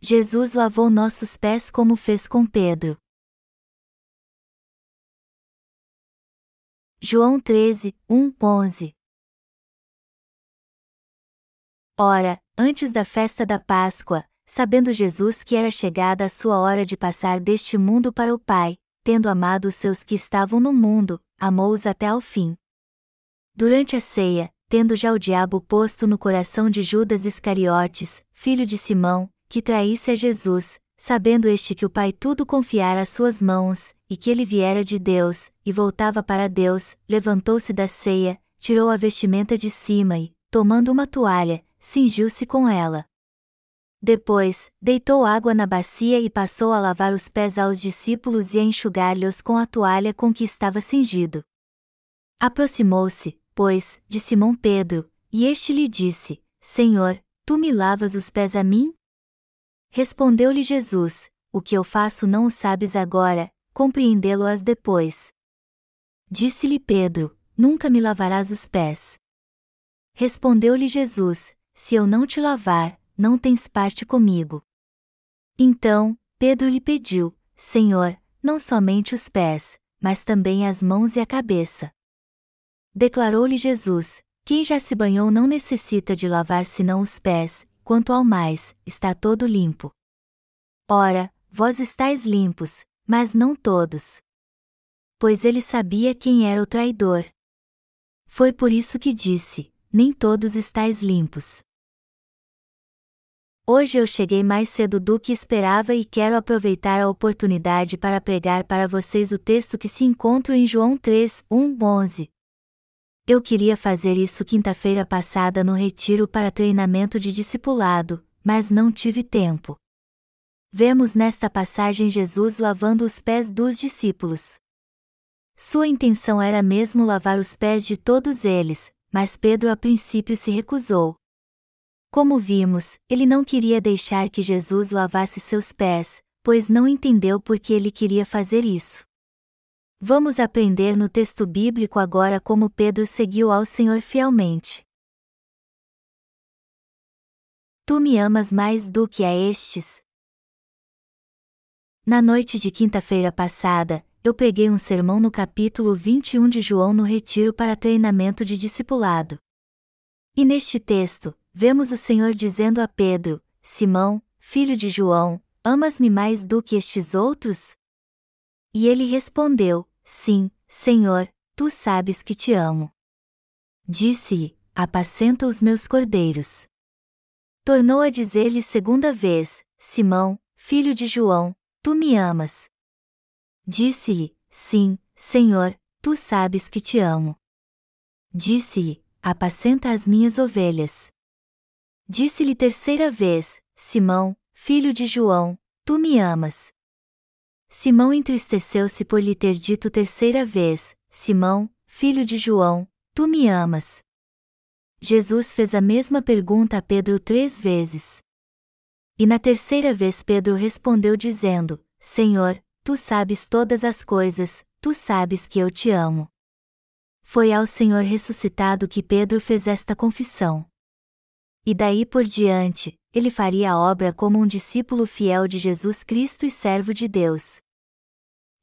Jesus lavou nossos pés como fez com Pedro. João 13, 1, 11 Ora, antes da festa da Páscoa, sabendo Jesus que era chegada a sua hora de passar deste mundo para o Pai, tendo amado os seus que estavam no mundo, amou-os até ao fim. Durante a ceia, tendo já o diabo posto no coração de Judas Iscariotes, filho de Simão, que traísse a Jesus, sabendo este que o Pai tudo confiara às suas mãos, e que ele viera de Deus, e voltava para Deus, levantou-se da ceia, tirou a vestimenta de cima e, tomando uma toalha, cingiu-se com ela. Depois, deitou água na bacia e passou a lavar os pés aos discípulos e a enxugar-lhes com a toalha com que estava cingido. Aproximou-se, pois, de Simão Pedro, e este lhe disse: Senhor, tu me lavas os pés a mim? Respondeu-lhe Jesus: O que eu faço não o sabes agora, compreendê-lo-as depois. Disse-lhe Pedro: Nunca me lavarás os pés. Respondeu-lhe Jesus: Se eu não te lavar, não tens parte comigo. Então, Pedro lhe pediu: Senhor, não somente os pés, mas também as mãos e a cabeça. Declarou-lhe Jesus: Quem já se banhou não necessita de lavar senão os pés, quanto ao mais, está todo limpo. Ora, vós estáis limpos, mas não todos. Pois ele sabia quem era o traidor. Foi por isso que disse: Nem todos estáis limpos. Hoje eu cheguei mais cedo do que esperava e quero aproveitar a oportunidade para pregar para vocês o texto que se encontra em João 3, 1, 11. Eu queria fazer isso quinta-feira passada no retiro para treinamento de discipulado, mas não tive tempo. Vemos nesta passagem Jesus lavando os pés dos discípulos. Sua intenção era mesmo lavar os pés de todos eles, mas Pedro a princípio se recusou, como vimos, ele não queria deixar que Jesus lavasse seus pés, pois não entendeu por que ele queria fazer isso. Vamos aprender no texto bíblico agora como Pedro seguiu ao Senhor fielmente. Tu me amas mais do que a estes? Na noite de quinta-feira passada, eu preguei um sermão no capítulo 21 de João no retiro para treinamento de discipulado. E neste texto, vemos o Senhor dizendo a Pedro: Simão, filho de João, amas-me mais do que estes outros? E ele respondeu: Sim, Senhor, tu sabes que te amo. Disse-lhe: Apacenta os meus cordeiros. Tornou a dizer-lhe segunda vez: Simão, filho de João, tu me amas. Disse-lhe: Sim, Senhor, tu sabes que te amo. Disse-lhe: Apacenta as minhas ovelhas. Disse-lhe terceira vez: Simão, filho de João, tu me amas. Simão entristeceu-se por lhe ter dito terceira vez: Simão, filho de João, tu me amas. Jesus fez a mesma pergunta a Pedro três vezes. E na terceira vez Pedro respondeu dizendo: Senhor, tu sabes todas as coisas, tu sabes que eu te amo. Foi ao Senhor ressuscitado que Pedro fez esta confissão. E daí por diante, ele faria a obra como um discípulo fiel de Jesus Cristo e servo de Deus.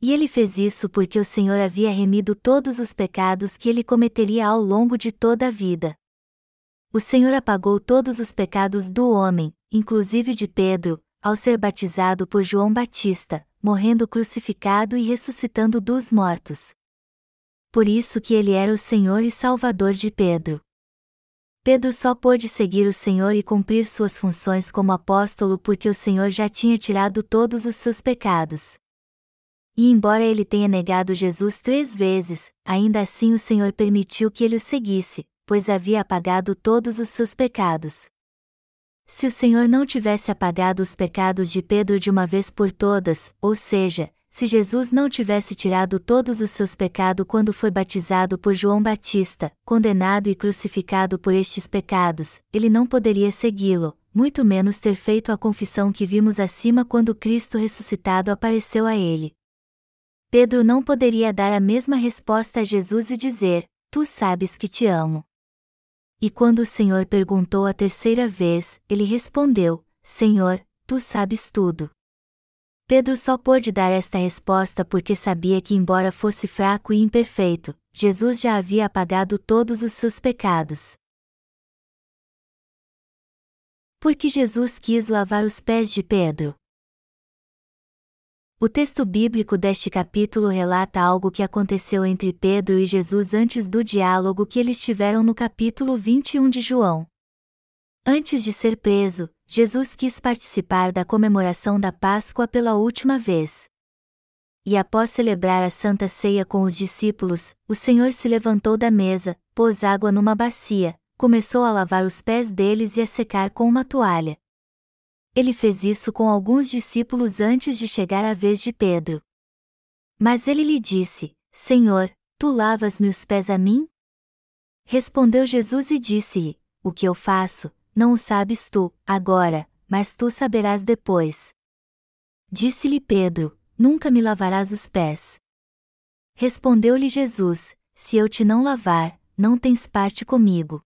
E ele fez isso porque o Senhor havia remido todos os pecados que ele cometeria ao longo de toda a vida. O Senhor apagou todos os pecados do homem, inclusive de Pedro, ao ser batizado por João Batista, morrendo crucificado e ressuscitando dos mortos. Por isso que ele era o Senhor e Salvador de Pedro. Pedro só pôde seguir o Senhor e cumprir suas funções como apóstolo porque o Senhor já tinha tirado todos os seus pecados. E embora ele tenha negado Jesus três vezes, ainda assim o Senhor permitiu que ele o seguisse, pois havia apagado todos os seus pecados. Se o Senhor não tivesse apagado os pecados de Pedro de uma vez por todas, ou seja, se Jesus não tivesse tirado todos os seus pecados quando foi batizado por João Batista, condenado e crucificado por estes pecados, ele não poderia segui-lo, muito menos ter feito a confissão que vimos acima quando Cristo ressuscitado apareceu a ele. Pedro não poderia dar a mesma resposta a Jesus e dizer: Tu sabes que te amo. E quando o Senhor perguntou a terceira vez, ele respondeu: Senhor, tu sabes tudo. Pedro só pôde dar esta resposta porque sabia que, embora fosse fraco e imperfeito, Jesus já havia apagado todos os seus pecados. Porque Jesus quis lavar os pés de Pedro. O texto bíblico deste capítulo relata algo que aconteceu entre Pedro e Jesus antes do diálogo que eles tiveram no capítulo 21 de João. Antes de ser preso, Jesus quis participar da comemoração da Páscoa pela última vez. E após celebrar a Santa Ceia com os discípulos, o Senhor se levantou da mesa, pôs água numa bacia, começou a lavar os pés deles e a secar com uma toalha. Ele fez isso com alguns discípulos antes de chegar a vez de Pedro. Mas ele lhe disse: Senhor, tu lavas-me os pés a mim? Respondeu Jesus e disse-lhe: O que eu faço, não o sabes tu, agora, mas tu saberás depois. Disse-lhe Pedro: Nunca me lavarás os pés. Respondeu-lhe Jesus: Se eu te não lavar, não tens parte comigo.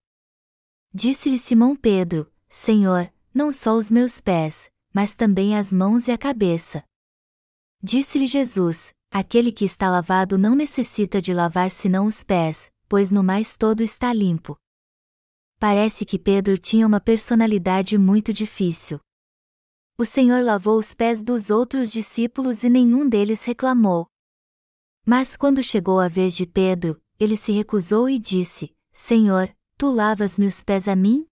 Disse-lhe Simão Pedro: Senhor, não só os meus pés, mas também as mãos e a cabeça. Disse-lhe Jesus: Aquele que está lavado não necessita de lavar senão os pés, pois no mais todo está limpo. Parece que Pedro tinha uma personalidade muito difícil. O Senhor lavou os pés dos outros discípulos e nenhum deles reclamou. Mas quando chegou a vez de Pedro, ele se recusou e disse: Senhor, tu lavas-me os pés a mim?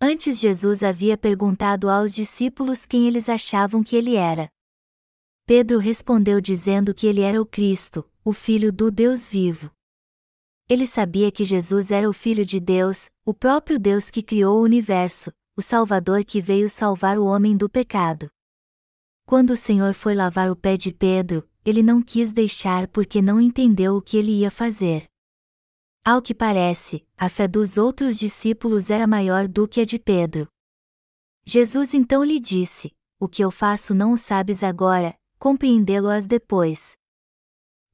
Antes Jesus havia perguntado aos discípulos quem eles achavam que ele era. Pedro respondeu dizendo que ele era o Cristo, o Filho do Deus vivo. Ele sabia que Jesus era o Filho de Deus, o próprio Deus que criou o universo, o Salvador que veio salvar o homem do pecado. Quando o Senhor foi lavar o pé de Pedro, ele não quis deixar porque não entendeu o que ele ia fazer. Ao que parece, a fé dos outros discípulos era maior do que a de Pedro. Jesus então lhe disse: O que eu faço não o sabes agora, compreendê-lo-as depois.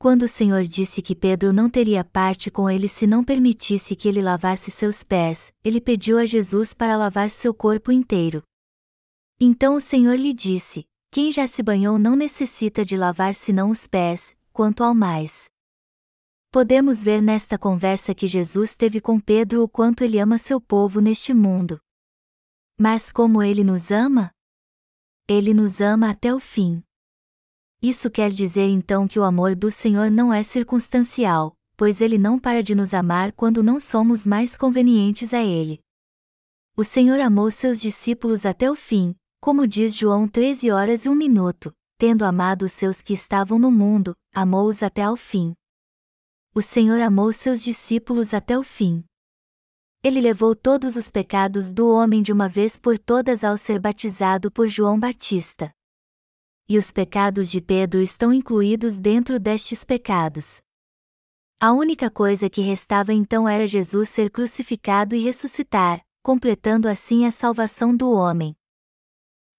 Quando o Senhor disse que Pedro não teria parte com ele se não permitisse que ele lavasse seus pés, ele pediu a Jesus para lavar seu corpo inteiro. Então o Senhor lhe disse: Quem já se banhou não necessita de lavar senão os pés, quanto ao mais. Podemos ver nesta conversa que Jesus teve com Pedro o quanto ele ama seu povo neste mundo. Mas como ele nos ama? Ele nos ama até o fim. Isso quer dizer então que o amor do Senhor não é circunstancial, pois ele não para de nos amar quando não somos mais convenientes a ele. O Senhor amou seus discípulos até o fim, como diz João 13 horas e 1 minuto, tendo amado os seus que estavam no mundo, amou-os até ao fim. O Senhor amou seus discípulos até o fim. Ele levou todos os pecados do homem de uma vez por todas ao ser batizado por João Batista e os pecados de Pedro estão incluídos dentro destes pecados. A única coisa que restava então era Jesus ser crucificado e ressuscitar, completando assim a salvação do homem.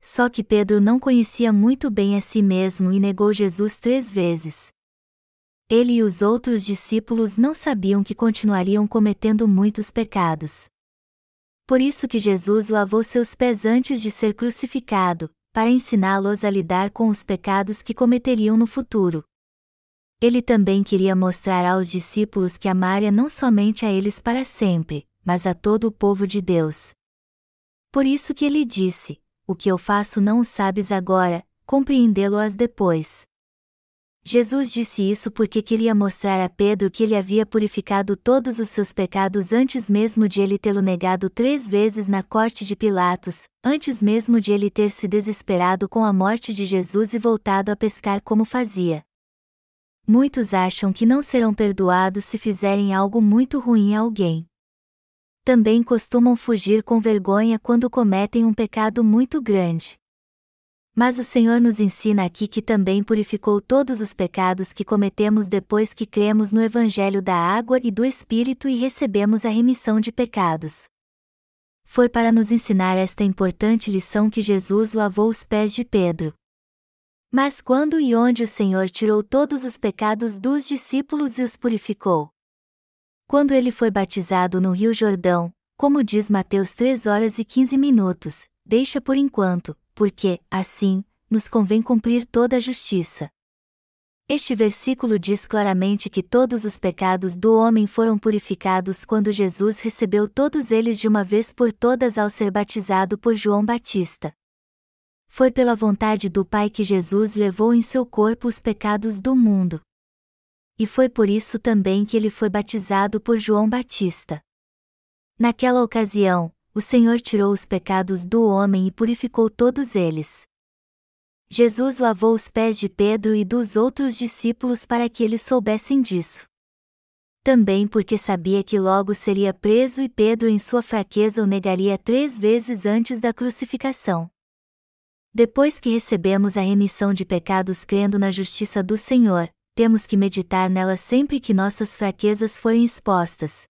Só que Pedro não conhecia muito bem a si mesmo e negou Jesus três vezes. Ele e os outros discípulos não sabiam que continuariam cometendo muitos pecados. Por isso que Jesus lavou seus pés antes de ser crucificado, para ensiná-los a lidar com os pecados que cometeriam no futuro. Ele também queria mostrar aos discípulos que amaria não somente a eles para sempre, mas a todo o povo de Deus. Por isso que ele disse: O que eu faço não o sabes agora, compreendê-lo-as depois. Jesus disse isso porque queria mostrar a Pedro que ele havia purificado todos os seus pecados antes mesmo de ele tê-lo negado três vezes na corte de Pilatos, antes mesmo de ele ter se desesperado com a morte de Jesus e voltado a pescar como fazia. Muitos acham que não serão perdoados se fizerem algo muito ruim a alguém. Também costumam fugir com vergonha quando cometem um pecado muito grande. Mas o Senhor nos ensina aqui que também purificou todos os pecados que cometemos depois que cremos no Evangelho da água e do Espírito e recebemos a remissão de pecados. Foi para nos ensinar esta importante lição que Jesus lavou os pés de Pedro. Mas quando e onde o Senhor tirou todos os pecados dos discípulos e os purificou? Quando ele foi batizado no Rio Jordão, como diz Mateus 3 horas e 15 minutos, deixa por enquanto, porque, assim, nos convém cumprir toda a justiça. Este versículo diz claramente que todos os pecados do homem foram purificados quando Jesus recebeu todos eles de uma vez por todas ao ser batizado por João Batista. Foi pela vontade do Pai que Jesus levou em seu corpo os pecados do mundo. E foi por isso também que ele foi batizado por João Batista. Naquela ocasião, o Senhor tirou os pecados do homem e purificou todos eles. Jesus lavou os pés de Pedro e dos outros discípulos para que eles soubessem disso. Também porque sabia que logo seria preso e Pedro, em sua fraqueza, o negaria três vezes antes da crucificação. Depois que recebemos a remissão de pecados crendo na justiça do Senhor, temos que meditar nela sempre que nossas fraquezas forem expostas.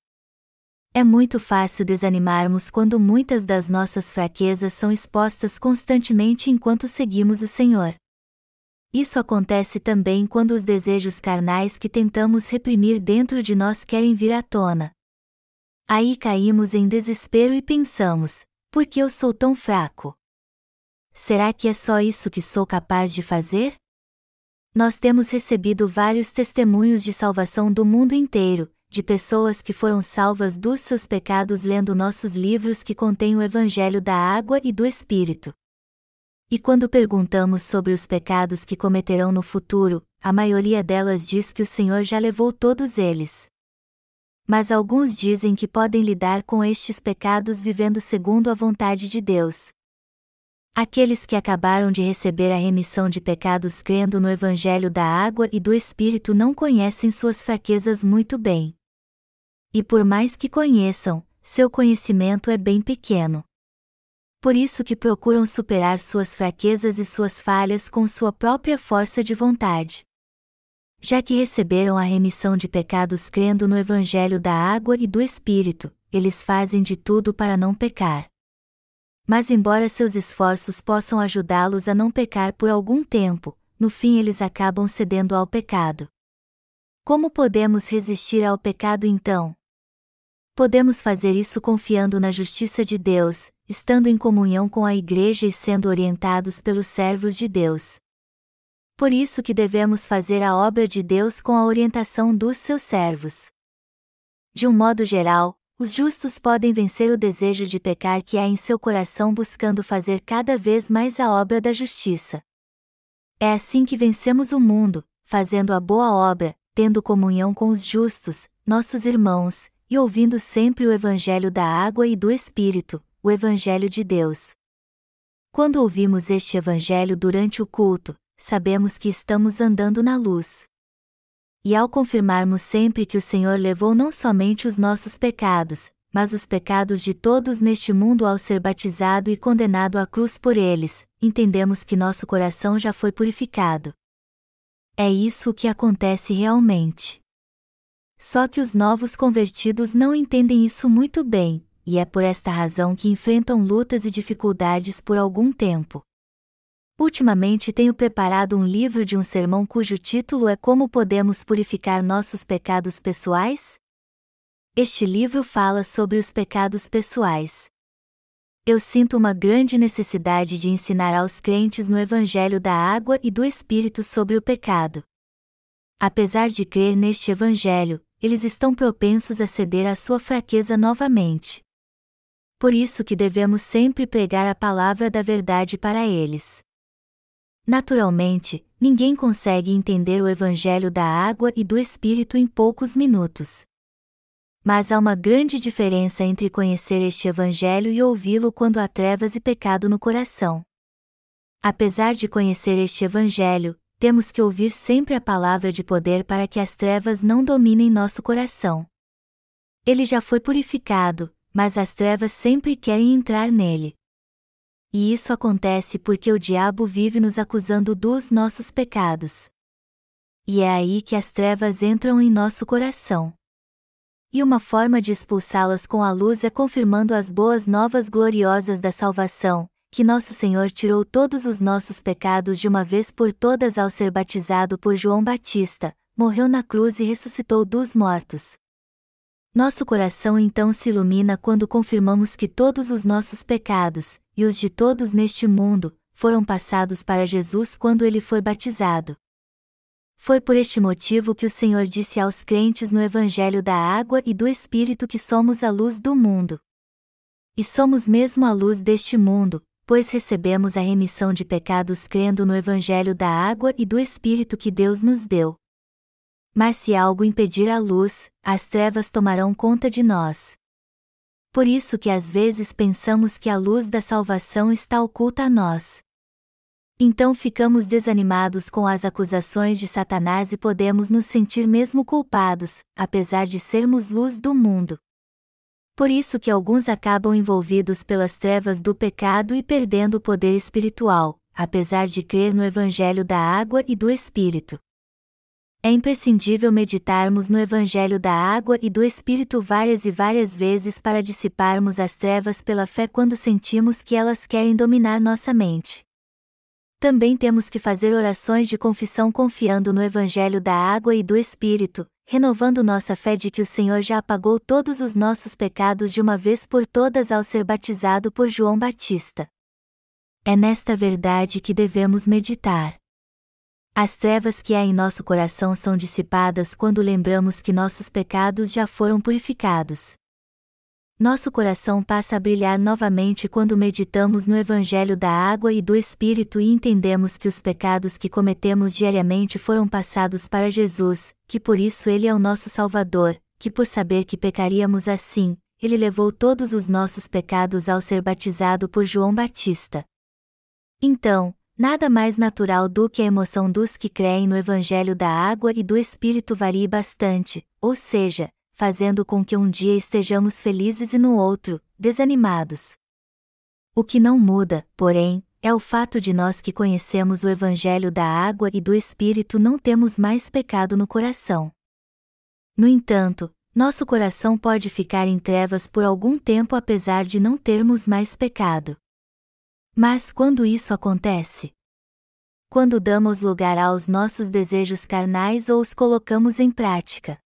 É muito fácil desanimarmos quando muitas das nossas fraquezas são expostas constantemente enquanto seguimos o Senhor. Isso acontece também quando os desejos carnais que tentamos reprimir dentro de nós querem vir à tona. Aí caímos em desespero e pensamos: por que eu sou tão fraco? Será que é só isso que sou capaz de fazer? Nós temos recebido vários testemunhos de salvação do mundo inteiro, de pessoas que foram salvas dos seus pecados lendo nossos livros que contêm o Evangelho da Água e do Espírito. E quando perguntamos sobre os pecados que cometerão no futuro, a maioria delas diz que o Senhor já levou todos eles. Mas alguns dizem que podem lidar com estes pecados vivendo segundo a vontade de Deus, Aqueles que acabaram de receber a remissão de pecados crendo no Evangelho da água e do Espírito não conhecem suas fraquezas muito bem. E por mais que conheçam, seu conhecimento é bem pequeno. Por isso que procuram superar suas fraquezas e suas falhas com sua própria força de vontade. Já que receberam a remissão de pecados crendo no Evangelho da água e do Espírito, eles fazem de tudo para não pecar. Mas, embora seus esforços possam ajudá-los a não pecar por algum tempo, no fim eles acabam cedendo ao pecado. Como podemos resistir ao pecado então? Podemos fazer isso confiando na justiça de Deus, estando em comunhão com a Igreja e sendo orientados pelos servos de Deus. Por isso que devemos fazer a obra de Deus com a orientação dos seus servos. De um modo geral, os justos podem vencer o desejo de pecar que há em seu coração buscando fazer cada vez mais a obra da justiça. É assim que vencemos o mundo, fazendo a boa obra, tendo comunhão com os justos, nossos irmãos, e ouvindo sempre o Evangelho da água e do Espírito, o Evangelho de Deus. Quando ouvimos este Evangelho durante o culto, sabemos que estamos andando na luz e ao confirmarmos sempre que o Senhor levou não somente os nossos pecados, mas os pecados de todos neste mundo ao ser batizado e condenado à cruz por eles, entendemos que nosso coração já foi purificado. É isso o que acontece realmente. Só que os novos convertidos não entendem isso muito bem, e é por esta razão que enfrentam lutas e dificuldades por algum tempo. Ultimamente tenho preparado um livro de um sermão cujo título é Como Podemos Purificar Nossos Pecados Pessoais? Este livro fala sobre os pecados pessoais. Eu sinto uma grande necessidade de ensinar aos crentes no Evangelho da Água e do Espírito sobre o pecado. Apesar de crer neste Evangelho, eles estão propensos a ceder à sua fraqueza novamente. Por isso que devemos sempre pregar a palavra da verdade para eles. Naturalmente, ninguém consegue entender o Evangelho da água e do Espírito em poucos minutos. Mas há uma grande diferença entre conhecer este Evangelho e ouvi-lo quando há trevas e pecado no coração. Apesar de conhecer este Evangelho, temos que ouvir sempre a palavra de poder para que as trevas não dominem nosso coração. Ele já foi purificado, mas as trevas sempre querem entrar nele. E isso acontece porque o diabo vive nos acusando dos nossos pecados. E é aí que as trevas entram em nosso coração. E uma forma de expulsá-las com a luz é confirmando as boas novas gloriosas da salvação, que nosso Senhor tirou todos os nossos pecados de uma vez por todas ao ser batizado por João Batista, morreu na cruz e ressuscitou dos mortos. Nosso coração então se ilumina quando confirmamos que todos os nossos pecados, e os de todos neste mundo, foram passados para Jesus quando ele foi batizado. Foi por este motivo que o Senhor disse aos crentes no Evangelho da Água e do Espírito que somos a luz do mundo. E somos mesmo a luz deste mundo, pois recebemos a remissão de pecados crendo no Evangelho da Água e do Espírito que Deus nos deu. Mas se algo impedir a luz, as trevas tomarão conta de nós. Por isso que às vezes pensamos que a luz da salvação está oculta a nós. Então ficamos desanimados com as acusações de Satanás e podemos nos sentir mesmo culpados, apesar de sermos luz do mundo. Por isso que alguns acabam envolvidos pelas trevas do pecado e perdendo o poder espiritual, apesar de crer no Evangelho da água e do Espírito. É imprescindível meditarmos no Evangelho da água e do Espírito várias e várias vezes para dissiparmos as trevas pela fé quando sentimos que elas querem dominar nossa mente. Também temos que fazer orações de confissão confiando no Evangelho da água e do Espírito, renovando nossa fé de que o Senhor já apagou todos os nossos pecados de uma vez por todas ao ser batizado por João Batista. É nesta verdade que devemos meditar. As trevas que há em nosso coração são dissipadas quando lembramos que nossos pecados já foram purificados. Nosso coração passa a brilhar novamente quando meditamos no Evangelho da Água e do Espírito e entendemos que os pecados que cometemos diariamente foram passados para Jesus, que por isso Ele é o nosso Salvador, que por saber que pecaríamos assim, Ele levou todos os nossos pecados ao ser batizado por João Batista. Então, Nada mais natural do que a emoção dos que creem no Evangelho da água e do Espírito varie bastante, ou seja, fazendo com que um dia estejamos felizes e no outro, desanimados. O que não muda, porém, é o fato de nós que conhecemos o Evangelho da água e do Espírito não temos mais pecado no coração. No entanto, nosso coração pode ficar em trevas por algum tempo apesar de não termos mais pecado. Mas quando isso acontece? Quando damos lugar aos nossos desejos carnais ou os colocamos em prática.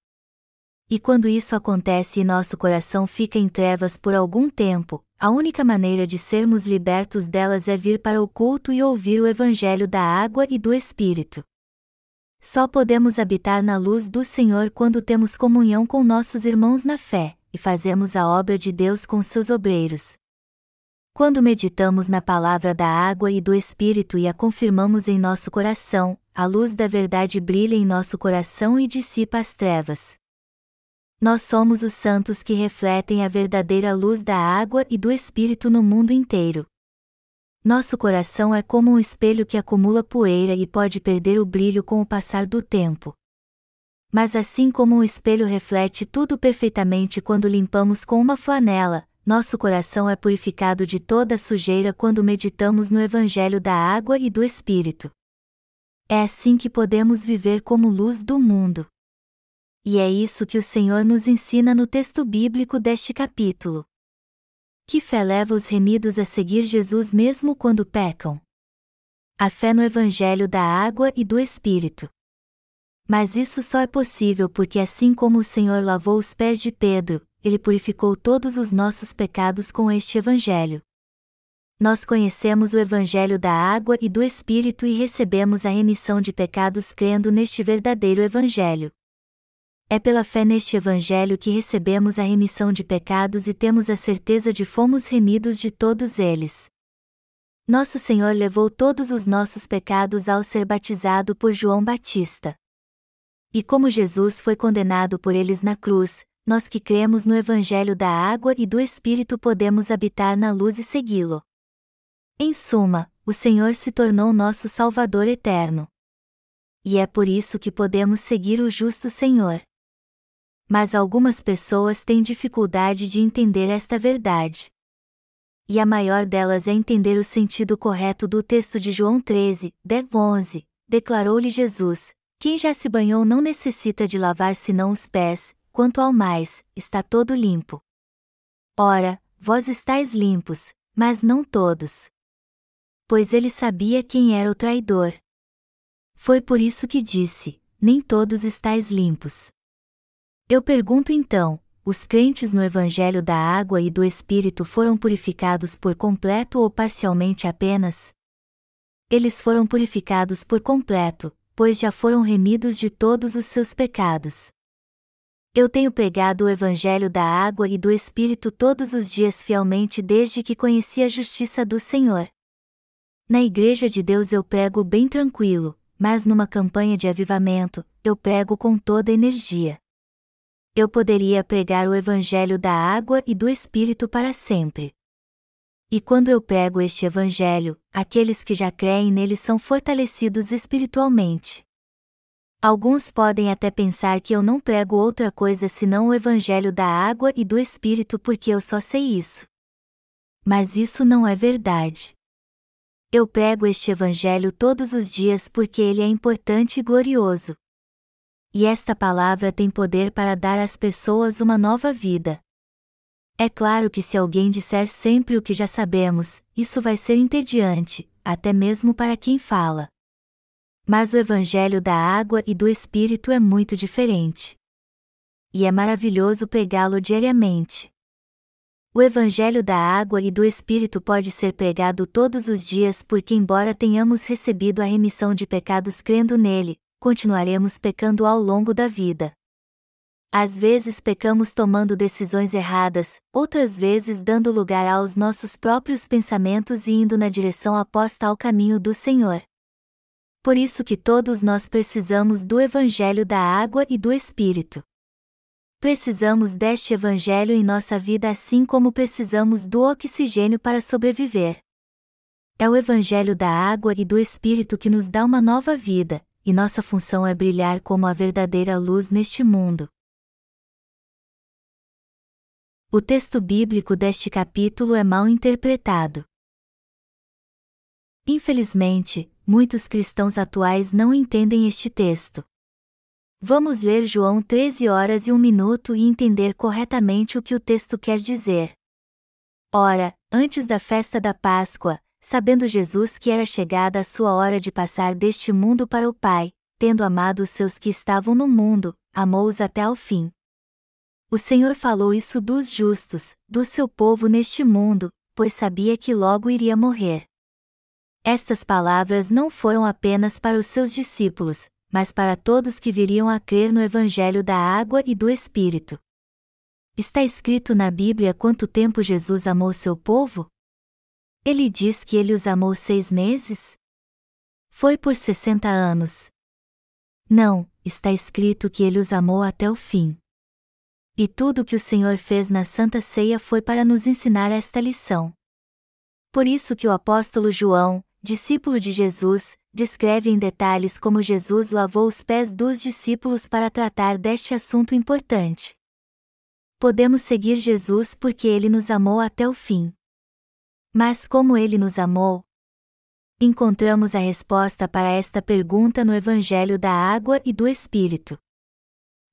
E quando isso acontece e nosso coração fica em trevas por algum tempo, a única maneira de sermos libertos delas é vir para o culto e ouvir o Evangelho da água e do Espírito. Só podemos habitar na luz do Senhor quando temos comunhão com nossos irmãos na fé, e fazemos a obra de Deus com seus obreiros, quando meditamos na palavra da água e do Espírito e a confirmamos em nosso coração, a luz da verdade brilha em nosso coração e dissipa as trevas. Nós somos os santos que refletem a verdadeira luz da água e do Espírito no mundo inteiro. Nosso coração é como um espelho que acumula poeira e pode perder o brilho com o passar do tempo. Mas assim como um espelho reflete tudo perfeitamente quando limpamos com uma flanela, nosso coração é purificado de toda sujeira quando meditamos no Evangelho da água e do Espírito. É assim que podemos viver como luz do mundo. E é isso que o Senhor nos ensina no texto bíblico deste capítulo. Que fé leva os remidos a seguir Jesus mesmo quando pecam? A fé no Evangelho da água e do Espírito. Mas isso só é possível porque, assim como o Senhor lavou os pés de Pedro, ele purificou todos os nossos pecados com este Evangelho. Nós conhecemos o Evangelho da água e do Espírito e recebemos a remissão de pecados crendo neste verdadeiro Evangelho. É pela fé neste Evangelho que recebemos a remissão de pecados e temos a certeza de fomos remidos de todos eles. Nosso Senhor levou todos os nossos pecados ao ser batizado por João Batista. E como Jesus foi condenado por eles na cruz, nós que cremos no Evangelho da água e do Espírito podemos habitar na luz e segui-lo. Em suma, o Senhor se tornou nosso Salvador eterno. E é por isso que podemos seguir o justo Senhor. Mas algumas pessoas têm dificuldade de entender esta verdade. E a maior delas é entender o sentido correto do texto de João 13, 10, 11. Declarou-lhe Jesus: Quem já se banhou não necessita de lavar senão os pés, quanto ao mais, está todo limpo. Ora, vós estáis limpos, mas não todos. Pois ele sabia quem era o traidor. Foi por isso que disse: Nem todos estáis limpos. Eu pergunto então: os crentes no Evangelho da Água e do Espírito foram purificados por completo ou parcialmente apenas? Eles foram purificados por completo, pois já foram remidos de todos os seus pecados. Eu tenho pregado o Evangelho da água e do Espírito todos os dias fielmente desde que conheci a justiça do Senhor. Na Igreja de Deus eu prego bem tranquilo, mas numa campanha de avivamento, eu prego com toda energia. Eu poderia pregar o Evangelho da água e do Espírito para sempre. E quando eu prego este Evangelho, aqueles que já creem nele são fortalecidos espiritualmente. Alguns podem até pensar que eu não prego outra coisa senão o Evangelho da água e do Espírito porque eu só sei isso. Mas isso não é verdade. Eu prego este Evangelho todos os dias porque ele é importante e glorioso. E esta palavra tem poder para dar às pessoas uma nova vida. É claro que se alguém disser sempre o que já sabemos, isso vai ser entediante, até mesmo para quem fala. Mas o Evangelho da água e do Espírito é muito diferente. E é maravilhoso pregá-lo diariamente. O Evangelho da água e do Espírito pode ser pregado todos os dias porque, embora tenhamos recebido a remissão de pecados crendo nele, continuaremos pecando ao longo da vida. Às vezes pecamos tomando decisões erradas, outras vezes dando lugar aos nossos próprios pensamentos e indo na direção oposta ao caminho do Senhor. Por isso que todos nós precisamos do Evangelho da água e do Espírito. Precisamos deste Evangelho em nossa vida assim como precisamos do oxigênio para sobreviver. É o Evangelho da água e do Espírito que nos dá uma nova vida, e nossa função é brilhar como a verdadeira luz neste mundo. O texto bíblico deste capítulo é mal interpretado. Infelizmente, muitos cristãos atuais não entendem este texto. Vamos ler João 13 horas e 1 minuto e entender corretamente o que o texto quer dizer. Ora, antes da festa da Páscoa, sabendo Jesus que era chegada a sua hora de passar deste mundo para o Pai, tendo amado os seus que estavam no mundo, amou-os até ao fim. O Senhor falou isso dos justos, do seu povo neste mundo, pois sabia que logo iria morrer. Estas palavras não foram apenas para os seus discípulos, mas para todos que viriam a crer no Evangelho da água e do Espírito. Está escrito na Bíblia quanto tempo Jesus amou seu povo? Ele diz que ele os amou seis meses? Foi por sessenta anos. Não, está escrito que ele os amou até o fim. E tudo o que o Senhor fez na Santa Ceia foi para nos ensinar esta lição. Por isso que o apóstolo João, discípulo de Jesus, descreve em detalhes como Jesus lavou os pés dos discípulos para tratar deste assunto importante. Podemos seguir Jesus porque ele nos amou até o fim. Mas como ele nos amou? Encontramos a resposta para esta pergunta no Evangelho da Água e do Espírito.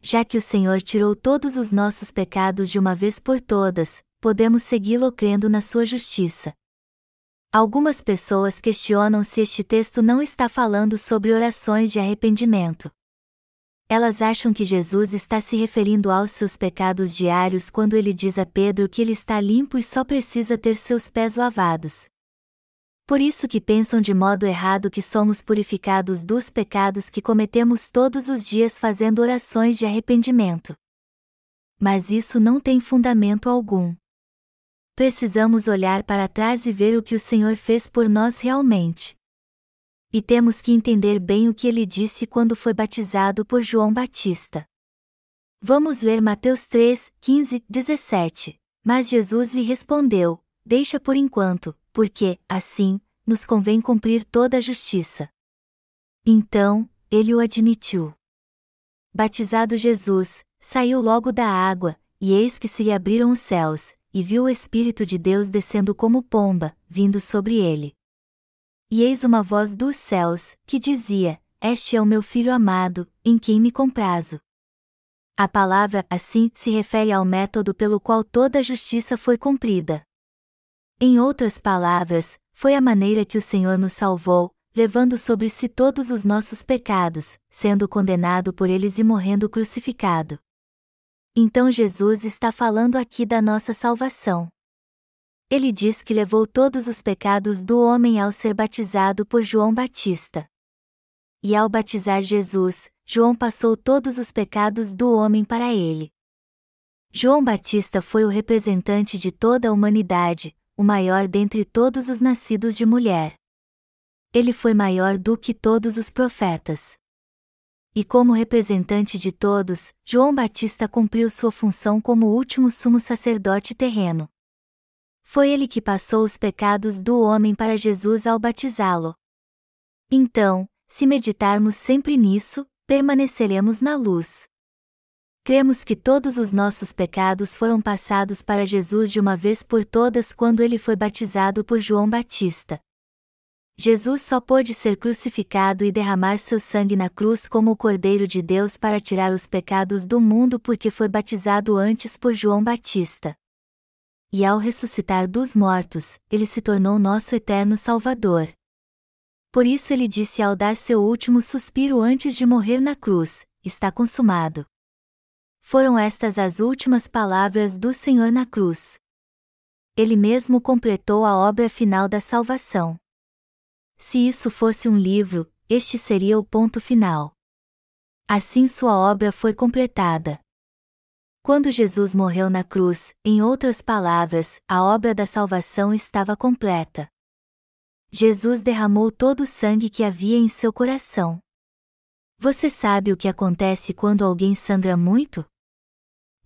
Já que o Senhor tirou todos os nossos pecados de uma vez por todas, podemos segui-lo crendo na sua justiça. Algumas pessoas questionam se este texto não está falando sobre orações de arrependimento. Elas acham que Jesus está se referindo aos seus pecados diários quando ele diz a Pedro que ele está limpo e só precisa ter seus pés lavados. Por isso que pensam de modo errado que somos purificados dos pecados que cometemos todos os dias fazendo orações de arrependimento. Mas isso não tem fundamento algum precisamos olhar para trás e ver o que o Senhor fez por nós realmente. E temos que entender bem o que ele disse quando foi batizado por João Batista. Vamos ler Mateus 3, 15, 17. Mas Jesus lhe respondeu: Deixa por enquanto, porque, assim, nos convém cumprir toda a justiça. Então, ele o admitiu. Batizado Jesus, saiu logo da água, e eis que se lhe abriram os céus, e viu o Espírito de Deus descendo como pomba, vindo sobre ele. E eis uma voz dos céus, que dizia: Este é o meu filho amado, em quem me comprazo. A palavra assim se refere ao método pelo qual toda a justiça foi cumprida. Em outras palavras, foi a maneira que o Senhor nos salvou, levando sobre si todos os nossos pecados, sendo condenado por eles e morrendo crucificado. Então Jesus está falando aqui da nossa salvação. Ele diz que levou todos os pecados do homem ao ser batizado por João Batista. E ao batizar Jesus, João passou todos os pecados do homem para ele. João Batista foi o representante de toda a humanidade, o maior dentre todos os nascidos de mulher. Ele foi maior do que todos os profetas. E como representante de todos, João Batista cumpriu sua função como último sumo sacerdote terreno. Foi ele que passou os pecados do homem para Jesus ao batizá-lo. Então, se meditarmos sempre nisso, permaneceremos na luz. Cremos que todos os nossos pecados foram passados para Jesus de uma vez por todas quando ele foi batizado por João Batista. Jesus só pôde ser crucificado e derramar seu sangue na cruz como o Cordeiro de Deus para tirar os pecados do mundo porque foi batizado antes por João Batista. E ao ressuscitar dos mortos, ele se tornou nosso eterno Salvador. Por isso ele disse ao dar seu último suspiro antes de morrer na cruz: Está consumado. Foram estas as últimas palavras do Senhor na cruz. Ele mesmo completou a obra final da salvação. Se isso fosse um livro, este seria o ponto final. Assim sua obra foi completada. Quando Jesus morreu na cruz, em outras palavras, a obra da salvação estava completa. Jesus derramou todo o sangue que havia em seu coração. Você sabe o que acontece quando alguém sangra muito?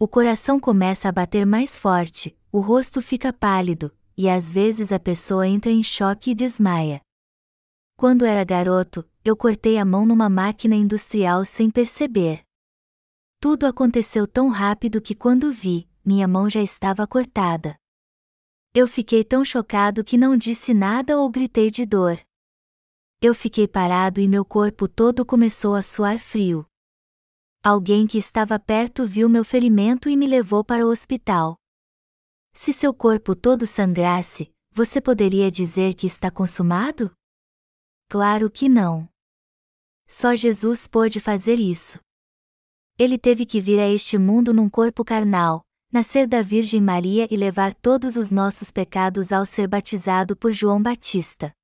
O coração começa a bater mais forte, o rosto fica pálido, e às vezes a pessoa entra em choque e desmaia. Quando era garoto, eu cortei a mão numa máquina industrial sem perceber. Tudo aconteceu tão rápido que quando vi, minha mão já estava cortada. Eu fiquei tão chocado que não disse nada ou gritei de dor. Eu fiquei parado e meu corpo todo começou a suar frio. Alguém que estava perto viu meu ferimento e me levou para o hospital. Se seu corpo todo sangrasse, você poderia dizer que está consumado? Claro que não. Só Jesus pôde fazer isso. Ele teve que vir a este mundo num corpo carnal, nascer da Virgem Maria e levar todos os nossos pecados ao ser batizado por João Batista.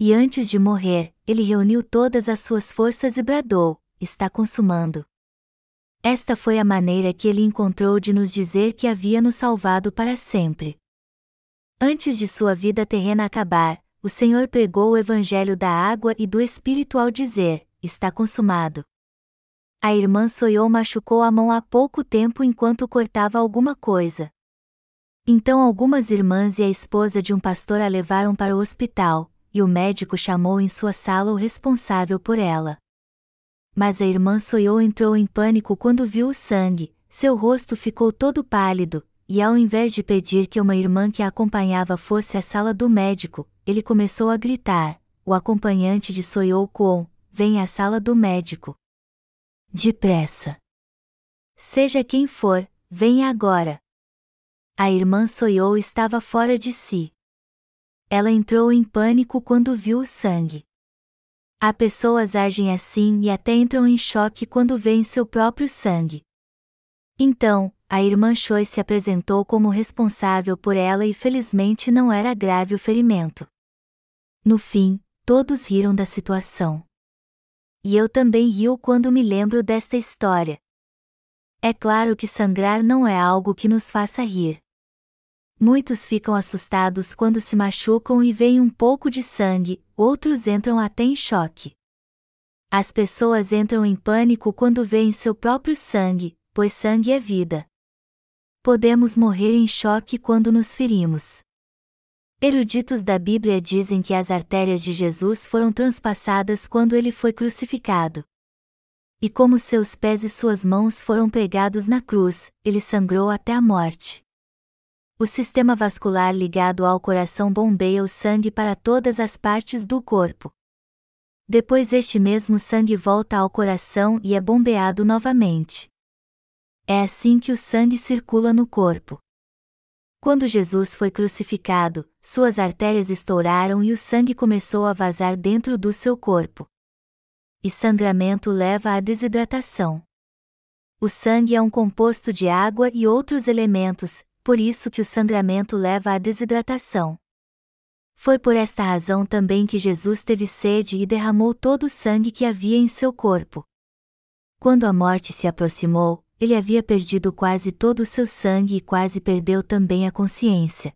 E antes de morrer, ele reuniu todas as suas forças e bradou: Está consumando. Esta foi a maneira que ele encontrou de nos dizer que havia nos salvado para sempre. Antes de sua vida terrena acabar, o Senhor pregou o Evangelho da água e do Espírito ao dizer: Está consumado. A irmã Soyou machucou a mão há pouco tempo enquanto cortava alguma coisa. Então algumas irmãs e a esposa de um pastor a levaram para o hospital, e o médico chamou em sua sala o responsável por ela. Mas a irmã Soyou entrou em pânico quando viu o sangue, seu rosto ficou todo pálido, e ao invés de pedir que uma irmã que a acompanhava fosse à sala do médico, ele começou a gritar. O acompanhante de Soyou Kwon, vem à sala do médico. Depressa. Seja quem for, venha agora. A irmã Soyou estava fora de si. Ela entrou em pânico quando viu o sangue. Há pessoas agem assim e até entram em choque quando veem seu próprio sangue. Então, a irmã Choi se apresentou como responsável por ela e felizmente não era grave o ferimento. No fim, todos riram da situação. E eu também rio quando me lembro desta história. É claro que sangrar não é algo que nos faça rir. Muitos ficam assustados quando se machucam e veem um pouco de sangue, outros entram até em choque. As pessoas entram em pânico quando veem seu próprio sangue, pois sangue é vida. Podemos morrer em choque quando nos ferimos. Eruditos da Bíblia dizem que as artérias de Jesus foram transpassadas quando ele foi crucificado. E como seus pés e suas mãos foram pregados na cruz, ele sangrou até a morte. O sistema vascular ligado ao coração bombeia o sangue para todas as partes do corpo. Depois este mesmo sangue volta ao coração e é bombeado novamente. É assim que o sangue circula no corpo. Quando Jesus foi crucificado, suas artérias estouraram e o sangue começou a vazar dentro do seu corpo. E sangramento leva à desidratação. O sangue é um composto de água e outros elementos, por isso que o sangramento leva à desidratação. Foi por esta razão também que Jesus teve sede e derramou todo o sangue que havia em seu corpo. Quando a morte se aproximou, ele havia perdido quase todo o seu sangue e quase perdeu também a consciência.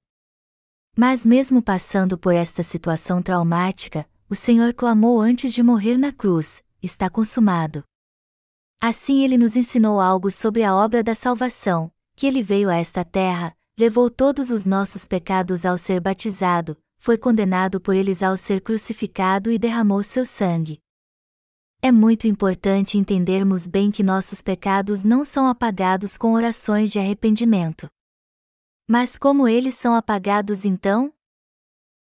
Mas, mesmo passando por esta situação traumática, o Senhor clamou antes de morrer na cruz: Está consumado. Assim ele nos ensinou algo sobre a obra da salvação, que ele veio a esta terra, levou todos os nossos pecados ao ser batizado, foi condenado por eles ao ser crucificado e derramou seu sangue. É muito importante entendermos bem que nossos pecados não são apagados com orações de arrependimento. Mas como eles são apagados então?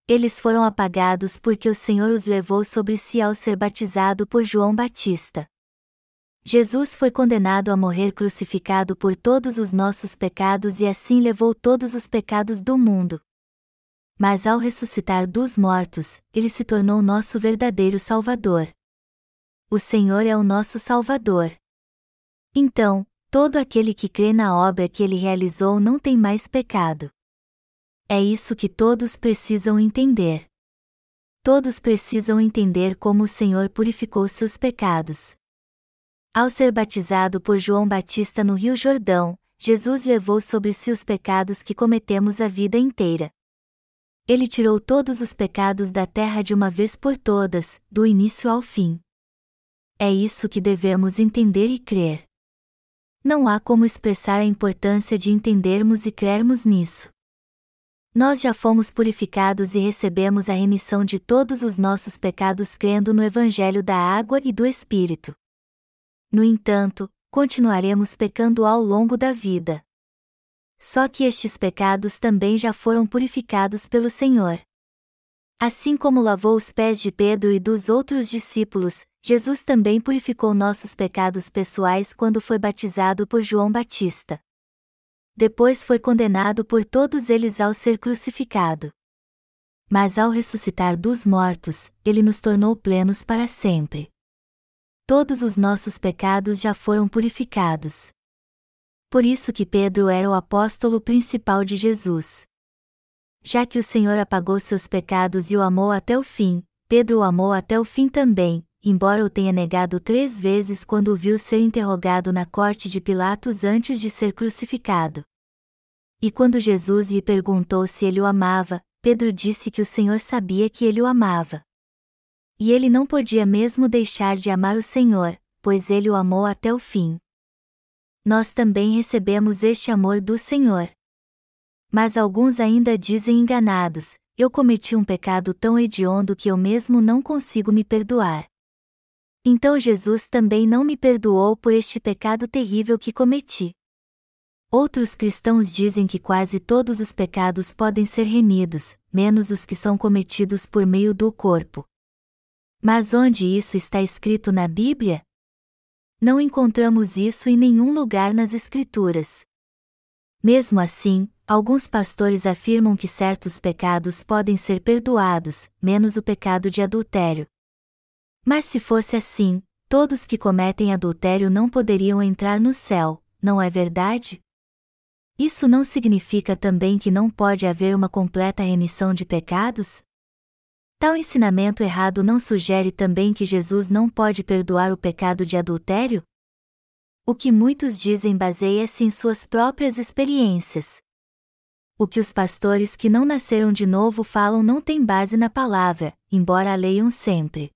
Eles foram apagados porque o Senhor os levou sobre si ao ser batizado por João Batista. Jesus foi condenado a morrer crucificado por todos os nossos pecados e assim levou todos os pecados do mundo. Mas ao ressuscitar dos mortos, ele se tornou nosso verdadeiro Salvador. O Senhor é o nosso Salvador. Então, todo aquele que crê na obra que ele realizou não tem mais pecado. É isso que todos precisam entender. Todos precisam entender como o Senhor purificou seus pecados. Ao ser batizado por João Batista no Rio Jordão, Jesus levou sobre si os pecados que cometemos a vida inteira. Ele tirou todos os pecados da terra de uma vez por todas, do início ao fim. É isso que devemos entender e crer. Não há como expressar a importância de entendermos e crermos nisso. Nós já fomos purificados e recebemos a remissão de todos os nossos pecados crendo no Evangelho da Água e do Espírito. No entanto, continuaremos pecando ao longo da vida. Só que estes pecados também já foram purificados pelo Senhor. Assim como lavou os pés de Pedro e dos outros discípulos, Jesus também purificou nossos pecados pessoais quando foi batizado por João Batista. Depois foi condenado por todos eles ao ser crucificado. Mas ao ressuscitar dos mortos, ele nos tornou plenos para sempre. Todos os nossos pecados já foram purificados. Por isso que Pedro era o apóstolo principal de Jesus. Já que o Senhor apagou seus pecados e o amou até o fim, Pedro o amou até o fim também, embora o tenha negado três vezes quando o viu ser interrogado na corte de Pilatos antes de ser crucificado. E quando Jesus lhe perguntou se ele o amava, Pedro disse que o Senhor sabia que ele o amava. E ele não podia mesmo deixar de amar o Senhor, pois ele o amou até o fim nós também recebemos este amor do Senhor. Mas alguns ainda dizem enganados: eu cometi um pecado tão hediondo que eu mesmo não consigo me perdoar. Então Jesus também não me perdoou por este pecado terrível que cometi. Outros cristãos dizem que quase todos os pecados podem ser remidos, menos os que são cometidos por meio do corpo. Mas onde isso está escrito na Bíblia? Não encontramos isso em nenhum lugar nas Escrituras. Mesmo assim, alguns pastores afirmam que certos pecados podem ser perdoados, menos o pecado de adultério. Mas se fosse assim, todos que cometem adultério não poderiam entrar no céu, não é verdade? Isso não significa também que não pode haver uma completa remissão de pecados? Tal ensinamento errado não sugere também que Jesus não pode perdoar o pecado de adultério? O que muitos dizem baseia-se em suas próprias experiências. O que os pastores que não nasceram de novo falam não tem base na palavra, embora a leiam sempre.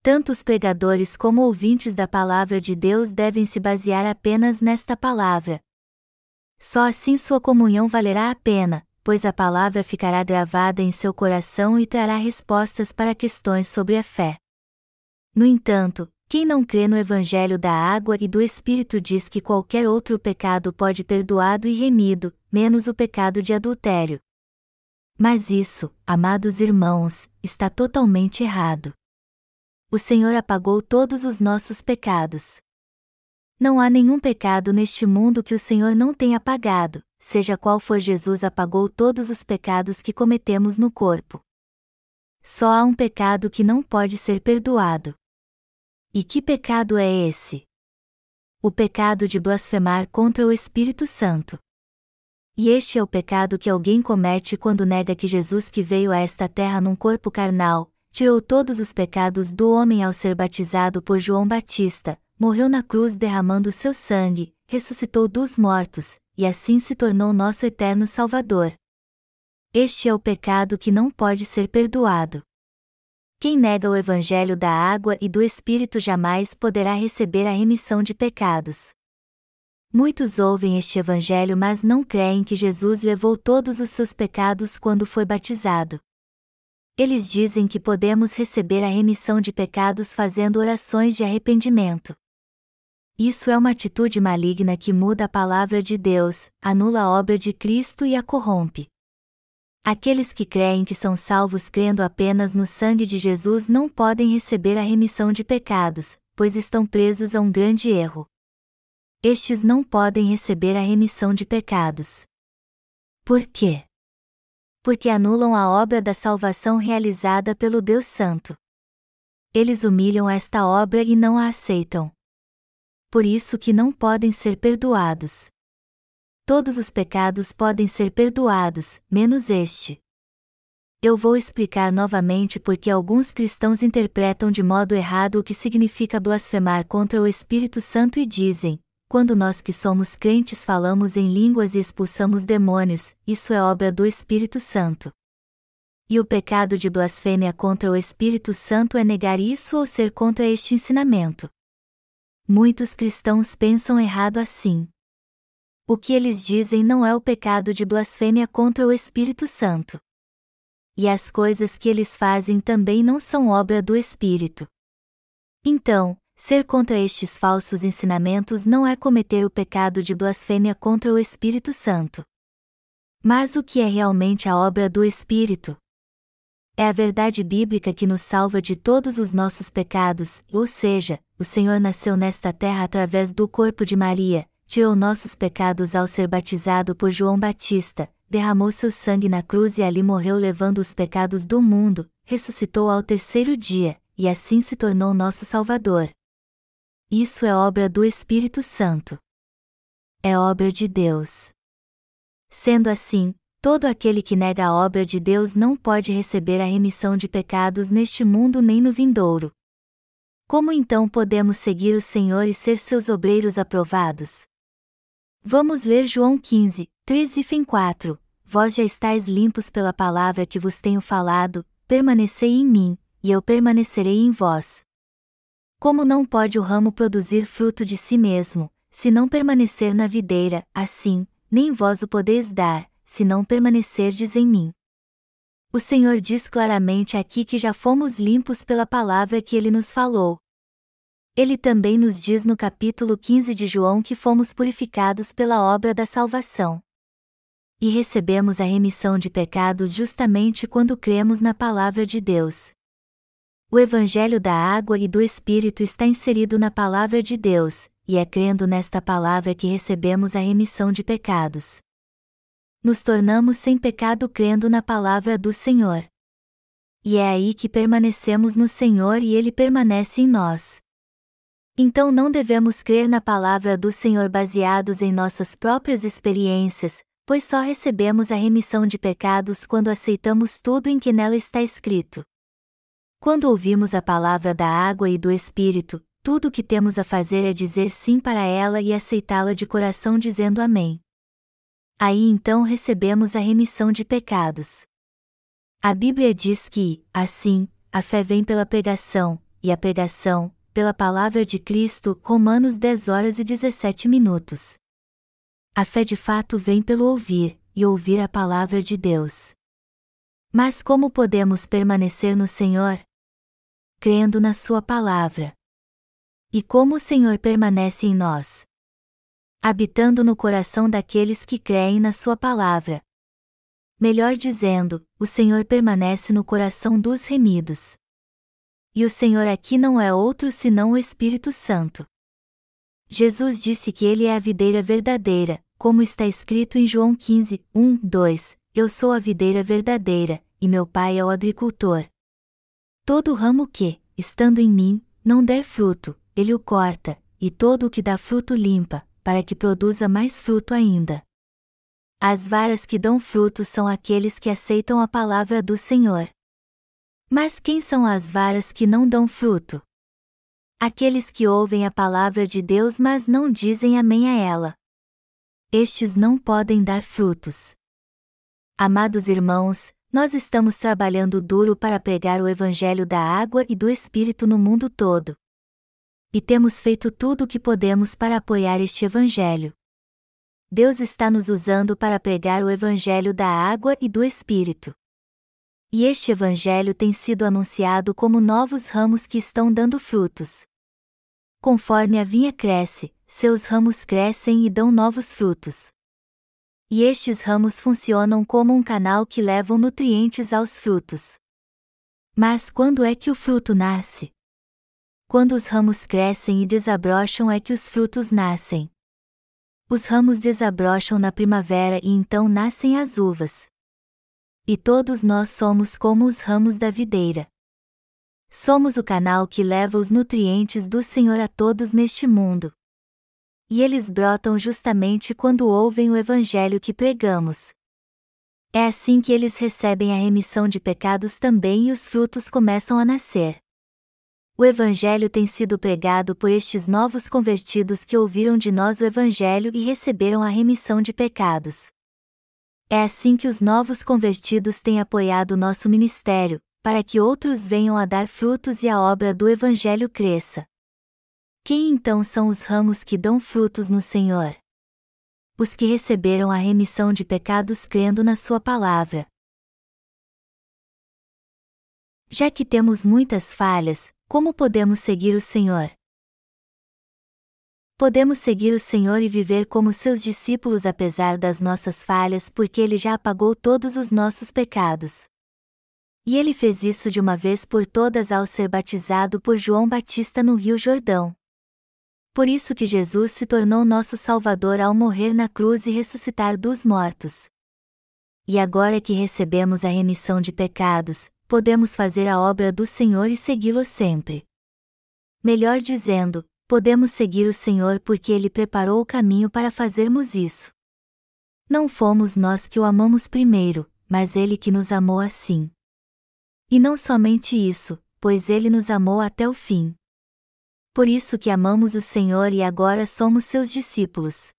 Tanto os pregadores como ouvintes da palavra de Deus devem se basear apenas nesta palavra. Só assim sua comunhão valerá a pena, pois a palavra ficará gravada em seu coração e trará respostas para questões sobre a fé. No entanto, quem não crê no Evangelho da água e do Espírito diz que qualquer outro pecado pode perdoado e remido, menos o pecado de adultério. Mas isso, amados irmãos, está totalmente errado. O Senhor apagou todos os nossos pecados. Não há nenhum pecado neste mundo que o Senhor não tenha apagado, seja qual for Jesus apagou todos os pecados que cometemos no corpo. Só há um pecado que não pode ser perdoado. E que pecado é esse? O pecado de blasfemar contra o Espírito Santo. E este é o pecado que alguém comete quando nega que Jesus que veio a esta terra num corpo carnal, tirou todos os pecados do homem ao ser batizado por João Batista, morreu na cruz derramando seu sangue, ressuscitou dos mortos, e assim se tornou nosso eterno Salvador. Este é o pecado que não pode ser perdoado. Quem nega o Evangelho da água e do Espírito jamais poderá receber a remissão de pecados. Muitos ouvem este Evangelho, mas não creem que Jesus levou todos os seus pecados quando foi batizado. Eles dizem que podemos receber a remissão de pecados fazendo orações de arrependimento. Isso é uma atitude maligna que muda a palavra de Deus, anula a obra de Cristo e a corrompe. Aqueles que creem que são salvos crendo apenas no sangue de Jesus não podem receber a remissão de pecados, pois estão presos a um grande erro. Estes não podem receber a remissão de pecados. Por quê? Porque anulam a obra da salvação realizada pelo Deus Santo. Eles humilham esta obra e não a aceitam. Por isso que não podem ser perdoados todos os pecados podem ser perdoados, menos este. Eu vou explicar novamente porque alguns cristãos interpretam de modo errado o que significa blasfemar contra o Espírito Santo e dizem: quando nós que somos crentes falamos em línguas e expulsamos demônios, isso é obra do Espírito Santo. E o pecado de blasfêmia contra o Espírito Santo é negar isso ou ser contra este ensinamento. Muitos cristãos pensam errado assim. O que eles dizem não é o pecado de blasfêmia contra o Espírito Santo. E as coisas que eles fazem também não são obra do Espírito. Então, ser contra estes falsos ensinamentos não é cometer o pecado de blasfêmia contra o Espírito Santo. Mas o que é realmente a obra do Espírito? É a verdade bíblica que nos salva de todos os nossos pecados, ou seja, o Senhor nasceu nesta terra através do corpo de Maria, tirou nossos pecados ao ser batizado por João Batista, derramou seu sangue na cruz e ali morreu levando os pecados do mundo, ressuscitou ao terceiro dia, e assim se tornou nosso Salvador. Isso é obra do Espírito Santo. É obra de Deus. Sendo assim, todo aquele que nega a obra de Deus não pode receber a remissão de pecados neste mundo nem no vindouro. Como então podemos seguir o Senhor e ser seus obreiros aprovados? Vamos ler João 15, 3 e fim 4. Vós já estáis limpos pela palavra que vos tenho falado, permanecei em mim, e eu permanecerei em vós. Como não pode o ramo produzir fruto de si mesmo, se não permanecer na videira, assim, nem vós o podeis dar, se não permanecerdes em mim. O Senhor diz claramente aqui que já fomos limpos pela palavra que ele nos falou, ele também nos diz no capítulo 15 de João que fomos purificados pela obra da salvação. E recebemos a remissão de pecados justamente quando cremos na palavra de Deus. O Evangelho da água e do Espírito está inserido na palavra de Deus, e é crendo nesta palavra que recebemos a remissão de pecados. Nos tornamos sem pecado crendo na palavra do Senhor. E é aí que permanecemos no Senhor e Ele permanece em nós. Então não devemos crer na palavra do Senhor baseados em nossas próprias experiências, pois só recebemos a remissão de pecados quando aceitamos tudo em que nela está escrito. Quando ouvimos a palavra da água e do Espírito, tudo o que temos a fazer é dizer sim para ela e aceitá-la de coração dizendo Amém. Aí então recebemos a remissão de pecados. A Bíblia diz que, assim, a fé vem pela pregação, e a pregação, pela palavra de Cristo, Romanos 10 horas e 17 minutos. A fé de fato vem pelo ouvir, e ouvir a palavra de Deus. Mas como podemos permanecer no Senhor? Crendo na Sua palavra. E como o Senhor permanece em nós? Habitando no coração daqueles que creem na Sua palavra. Melhor dizendo, o Senhor permanece no coração dos remidos e o Senhor aqui não é outro senão o Espírito Santo. Jesus disse que ele é a videira verdadeira, como está escrito em João 15, 1, 2: Eu sou a videira verdadeira, e meu pai é o agricultor. Todo ramo que, estando em mim, não der fruto, ele o corta, e todo o que dá fruto limpa, para que produza mais fruto ainda. As varas que dão frutos são aqueles que aceitam a palavra do Senhor. Mas quem são as varas que não dão fruto? Aqueles que ouvem a palavra de Deus mas não dizem amém a ela. Estes não podem dar frutos. Amados irmãos, nós estamos trabalhando duro para pregar o Evangelho da água e do Espírito no mundo todo. E temos feito tudo o que podemos para apoiar este Evangelho. Deus está nos usando para pregar o Evangelho da água e do Espírito. E este Evangelho tem sido anunciado como novos ramos que estão dando frutos. Conforme a vinha cresce, seus ramos crescem e dão novos frutos. E estes ramos funcionam como um canal que levam nutrientes aos frutos. Mas quando é que o fruto nasce? Quando os ramos crescem e desabrocham é que os frutos nascem os ramos desabrocham na primavera e então nascem as uvas. E todos nós somos como os ramos da videira. Somos o canal que leva os nutrientes do Senhor a todos neste mundo. E eles brotam justamente quando ouvem o Evangelho que pregamos. É assim que eles recebem a remissão de pecados também e os frutos começam a nascer. O Evangelho tem sido pregado por estes novos convertidos que ouviram de nós o Evangelho e receberam a remissão de pecados. É assim que os novos convertidos têm apoiado o nosso ministério, para que outros venham a dar frutos e a obra do Evangelho cresça. Quem então são os ramos que dão frutos no Senhor? Os que receberam a remissão de pecados crendo na Sua palavra. Já que temos muitas falhas, como podemos seguir o Senhor? Podemos seguir o Senhor e viver como seus discípulos apesar das nossas falhas porque Ele já apagou todos os nossos pecados. E Ele fez isso de uma vez por todas ao ser batizado por João Batista no Rio Jordão. Por isso que Jesus se tornou nosso Salvador ao morrer na cruz e ressuscitar dos mortos. E agora que recebemos a remissão de pecados, podemos fazer a obra do Senhor e segui-lo sempre. Melhor dizendo, podemos seguir o Senhor porque ele preparou o caminho para fazermos isso. Não fomos nós que o amamos primeiro, mas ele que nos amou assim. E não somente isso, pois ele nos amou até o fim. Por isso que amamos o Senhor e agora somos seus discípulos.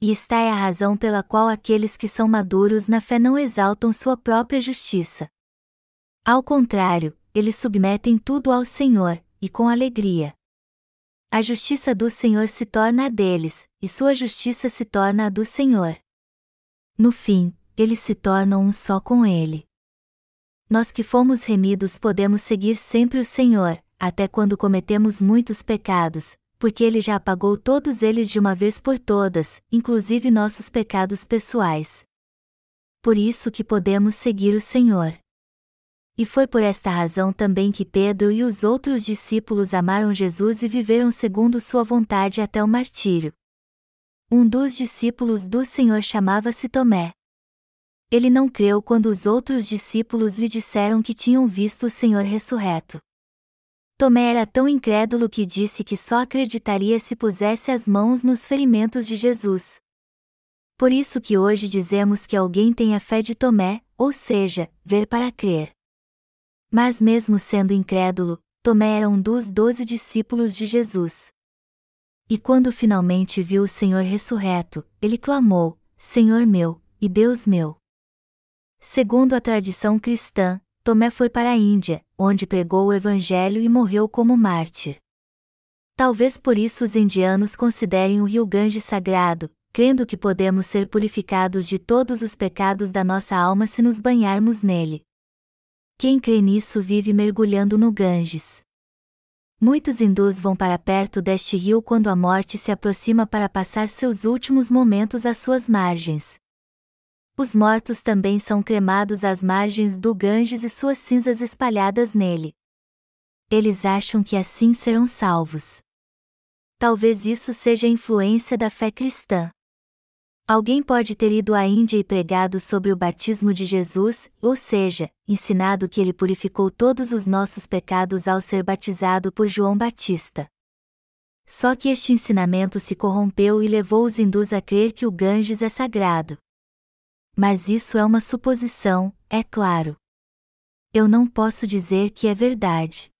E esta é a razão pela qual aqueles que são maduros na fé não exaltam sua própria justiça. Ao contrário, eles submetem tudo ao Senhor, e com alegria. A justiça do Senhor se torna a deles, e sua justiça se torna a do Senhor. No fim, eles se tornam um só com Ele. Nós que fomos remidos podemos seguir sempre o Senhor, até quando cometemos muitos pecados, porque Ele já apagou todos eles de uma vez por todas, inclusive nossos pecados pessoais. Por isso que podemos seguir o Senhor. E foi por esta razão também que Pedro e os outros discípulos amaram Jesus e viveram segundo sua vontade até o martírio. Um dos discípulos do Senhor chamava-se Tomé. Ele não creu quando os outros discípulos lhe disseram que tinham visto o Senhor ressurreto. Tomé era tão incrédulo que disse que só acreditaria se pusesse as mãos nos ferimentos de Jesus. Por isso que hoje dizemos que alguém tem a fé de Tomé, ou seja, ver para crer. Mas mesmo sendo incrédulo, Tomé era um dos doze discípulos de Jesus. E quando finalmente viu o Senhor ressurreto, ele clamou: Senhor meu, e Deus meu. Segundo a tradição cristã, Tomé foi para a Índia, onde pregou o Evangelho e morreu como mártir. Talvez por isso os indianos considerem o rio Ganges sagrado, crendo que podemos ser purificados de todos os pecados da nossa alma se nos banharmos nele. Quem crê nisso vive mergulhando no Ganges. Muitos hindus vão para perto deste rio quando a morte se aproxima para passar seus últimos momentos às suas margens. Os mortos também são cremados às margens do Ganges e suas cinzas espalhadas nele. Eles acham que assim serão salvos. Talvez isso seja a influência da fé cristã. Alguém pode ter ido à Índia e pregado sobre o batismo de Jesus, ou seja, ensinado que ele purificou todos os nossos pecados ao ser batizado por João Batista. Só que este ensinamento se corrompeu e levou os hindus a crer que o Ganges é sagrado. Mas isso é uma suposição, é claro. Eu não posso dizer que é verdade.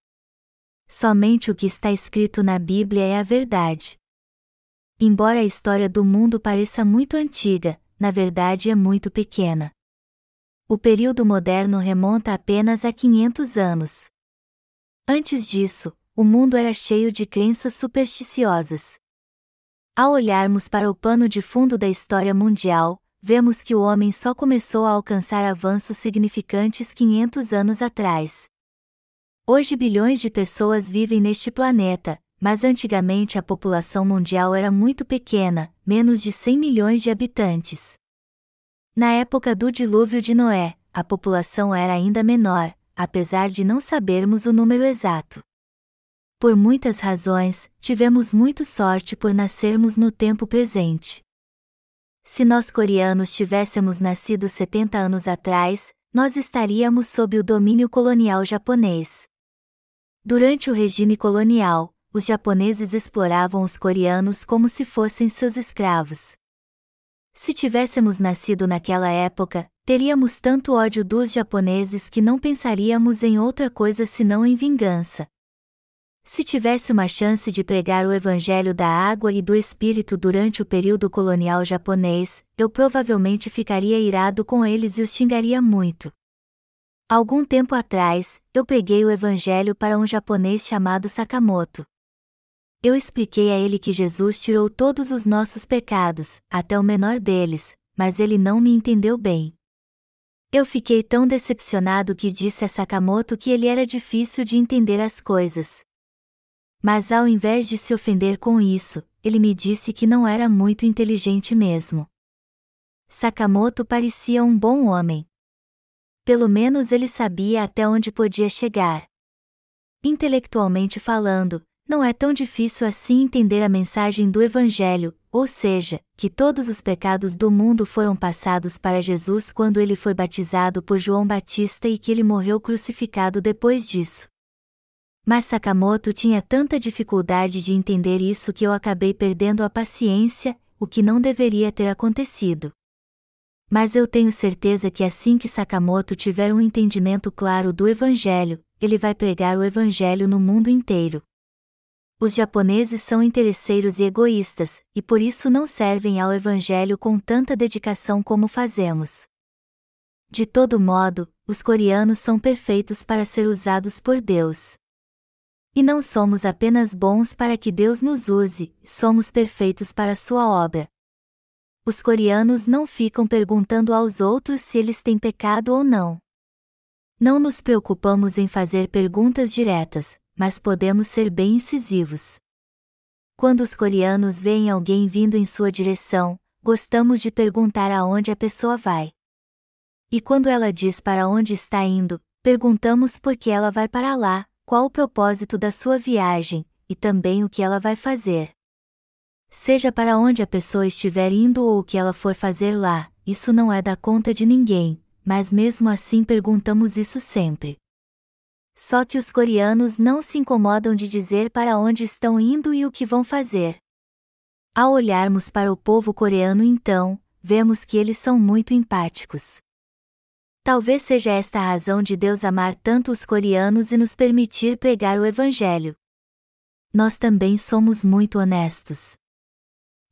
Somente o que está escrito na Bíblia é a verdade. Embora a história do mundo pareça muito antiga, na verdade é muito pequena. O período moderno remonta apenas a 500 anos. Antes disso, o mundo era cheio de crenças supersticiosas. Ao olharmos para o pano de fundo da história mundial, vemos que o homem só começou a alcançar avanços significantes 500 anos atrás. Hoje bilhões de pessoas vivem neste planeta, mas antigamente a população mundial era muito pequena, menos de 100 milhões de habitantes. Na época do dilúvio de Noé, a população era ainda menor, apesar de não sabermos o número exato. Por muitas razões, tivemos muito sorte por nascermos no tempo presente. Se nós coreanos tivéssemos nascido 70 anos atrás, nós estaríamos sob o domínio colonial japonês. Durante o regime colonial, os japoneses exploravam os coreanos como se fossem seus escravos. Se tivéssemos nascido naquela época, teríamos tanto ódio dos japoneses que não pensaríamos em outra coisa senão em vingança. Se tivesse uma chance de pregar o Evangelho da água e do Espírito durante o período colonial japonês, eu provavelmente ficaria irado com eles e os xingaria muito. Algum tempo atrás, eu preguei o Evangelho para um japonês chamado Sakamoto. Eu expliquei a ele que Jesus tirou todos os nossos pecados, até o menor deles, mas ele não me entendeu bem. Eu fiquei tão decepcionado que disse a Sakamoto que ele era difícil de entender as coisas. Mas ao invés de se ofender com isso, ele me disse que não era muito inteligente mesmo. Sakamoto parecia um bom homem. Pelo menos ele sabia até onde podia chegar. Intelectualmente falando, não é tão difícil assim entender a mensagem do Evangelho, ou seja, que todos os pecados do mundo foram passados para Jesus quando ele foi batizado por João Batista e que ele morreu crucificado depois disso. Mas Sakamoto tinha tanta dificuldade de entender isso que eu acabei perdendo a paciência, o que não deveria ter acontecido. Mas eu tenho certeza que assim que Sakamoto tiver um entendimento claro do Evangelho, ele vai pregar o Evangelho no mundo inteiro. Os japoneses são interesseiros e egoístas, e por isso não servem ao Evangelho com tanta dedicação como fazemos. De todo modo, os coreanos são perfeitos para ser usados por Deus. E não somos apenas bons para que Deus nos use, somos perfeitos para sua obra. Os coreanos não ficam perguntando aos outros se eles têm pecado ou não. Não nos preocupamos em fazer perguntas diretas, mas podemos ser bem incisivos. Quando os coreanos veem alguém vindo em sua direção, gostamos de perguntar aonde a pessoa vai. E quando ela diz para onde está indo, perguntamos por que ela vai para lá, qual o propósito da sua viagem, e também o que ela vai fazer. Seja para onde a pessoa estiver indo ou o que ela for fazer lá, isso não é da conta de ninguém, mas mesmo assim perguntamos isso sempre. Só que os coreanos não se incomodam de dizer para onde estão indo e o que vão fazer. Ao olharmos para o povo coreano então, vemos que eles são muito empáticos. Talvez seja esta a razão de Deus amar tanto os coreanos e nos permitir pregar o Evangelho. Nós também somos muito honestos.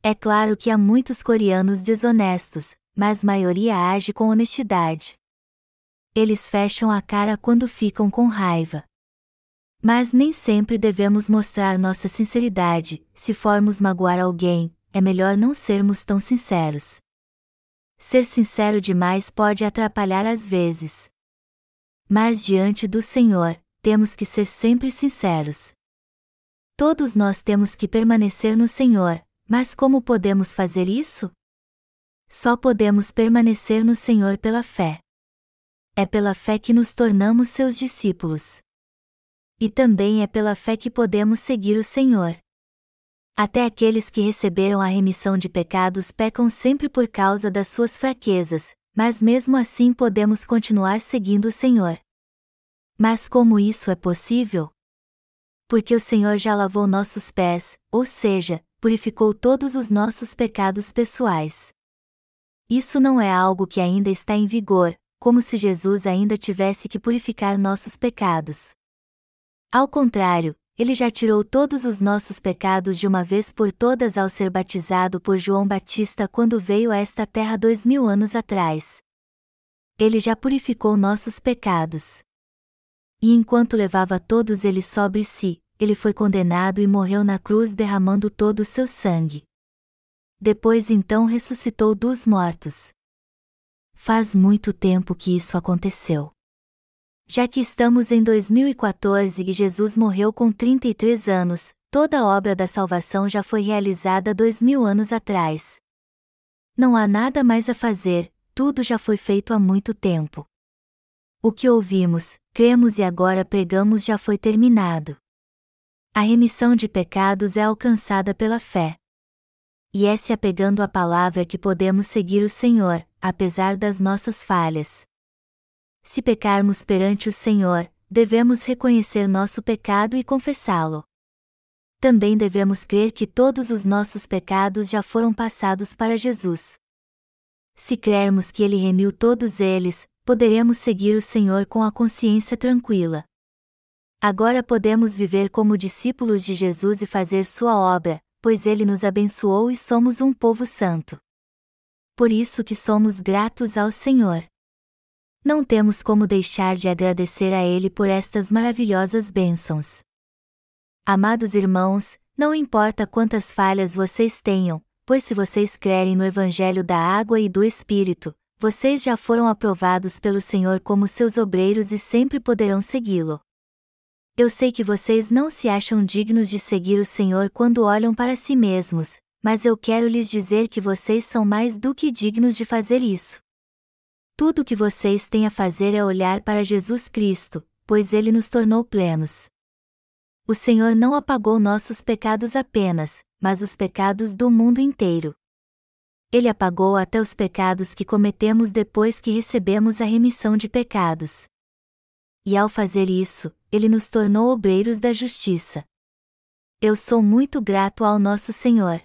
É claro que há muitos coreanos desonestos, mas a maioria age com honestidade. Eles fecham a cara quando ficam com raiva. Mas nem sempre devemos mostrar nossa sinceridade, se formos magoar alguém, é melhor não sermos tão sinceros. Ser sincero demais pode atrapalhar às vezes. Mas diante do Senhor, temos que ser sempre sinceros. Todos nós temos que permanecer no Senhor, mas como podemos fazer isso? Só podemos permanecer no Senhor pela fé. É pela fé que nos tornamos seus discípulos. E também é pela fé que podemos seguir o Senhor. Até aqueles que receberam a remissão de pecados pecam sempre por causa das suas fraquezas, mas mesmo assim podemos continuar seguindo o Senhor. Mas como isso é possível? Porque o Senhor já lavou nossos pés, ou seja, purificou todos os nossos pecados pessoais. isso não é algo que ainda está em vigor, como se Jesus ainda tivesse que purificar nossos pecados. Ao contrário, ele já tirou todos os nossos pecados de uma vez por todas ao ser batizado por João Batista quando veio a esta terra dois mil anos atrás. Ele já purificou nossos pecados. E enquanto levava todos eles sobre si, ele foi condenado e morreu na cruz derramando todo o seu sangue. Depois então ressuscitou dos mortos. Faz muito tempo que isso aconteceu. Já que estamos em 2014 e Jesus morreu com 33 anos, toda a obra da salvação já foi realizada dois mil anos atrás. Não há nada mais a fazer, tudo já foi feito há muito tempo. O que ouvimos, cremos e agora pregamos já foi terminado. A remissão de pecados é alcançada pela fé. E é se apegando à palavra que podemos seguir o Senhor, apesar das nossas falhas. Se pecarmos perante o Senhor, devemos reconhecer nosso pecado e confessá-lo. Também devemos crer que todos os nossos pecados já foram passados para Jesus. Se crermos que Ele remiu todos eles, poderemos seguir o Senhor com a consciência tranquila. Agora podemos viver como discípulos de Jesus e fazer Sua obra, pois Ele nos abençoou e somos um povo santo. Por isso que somos gratos ao Senhor. Não temos como deixar de agradecer a Ele por estas maravilhosas bênçãos. Amados irmãos, não importa quantas falhas vocês tenham, pois se vocês crerem no Evangelho da Água e do Espírito, vocês já foram aprovados pelo Senhor como seus obreiros e sempre poderão segui-lo. Eu sei que vocês não se acham dignos de seguir o Senhor quando olham para si mesmos, mas eu quero lhes dizer que vocês são mais do que dignos de fazer isso. Tudo o que vocês têm a fazer é olhar para Jesus Cristo, pois ele nos tornou plenos. O Senhor não apagou nossos pecados apenas, mas os pecados do mundo inteiro. Ele apagou até os pecados que cometemos depois que recebemos a remissão de pecados. E ao fazer isso, ele nos tornou obreiros da justiça. Eu sou muito grato ao nosso Senhor.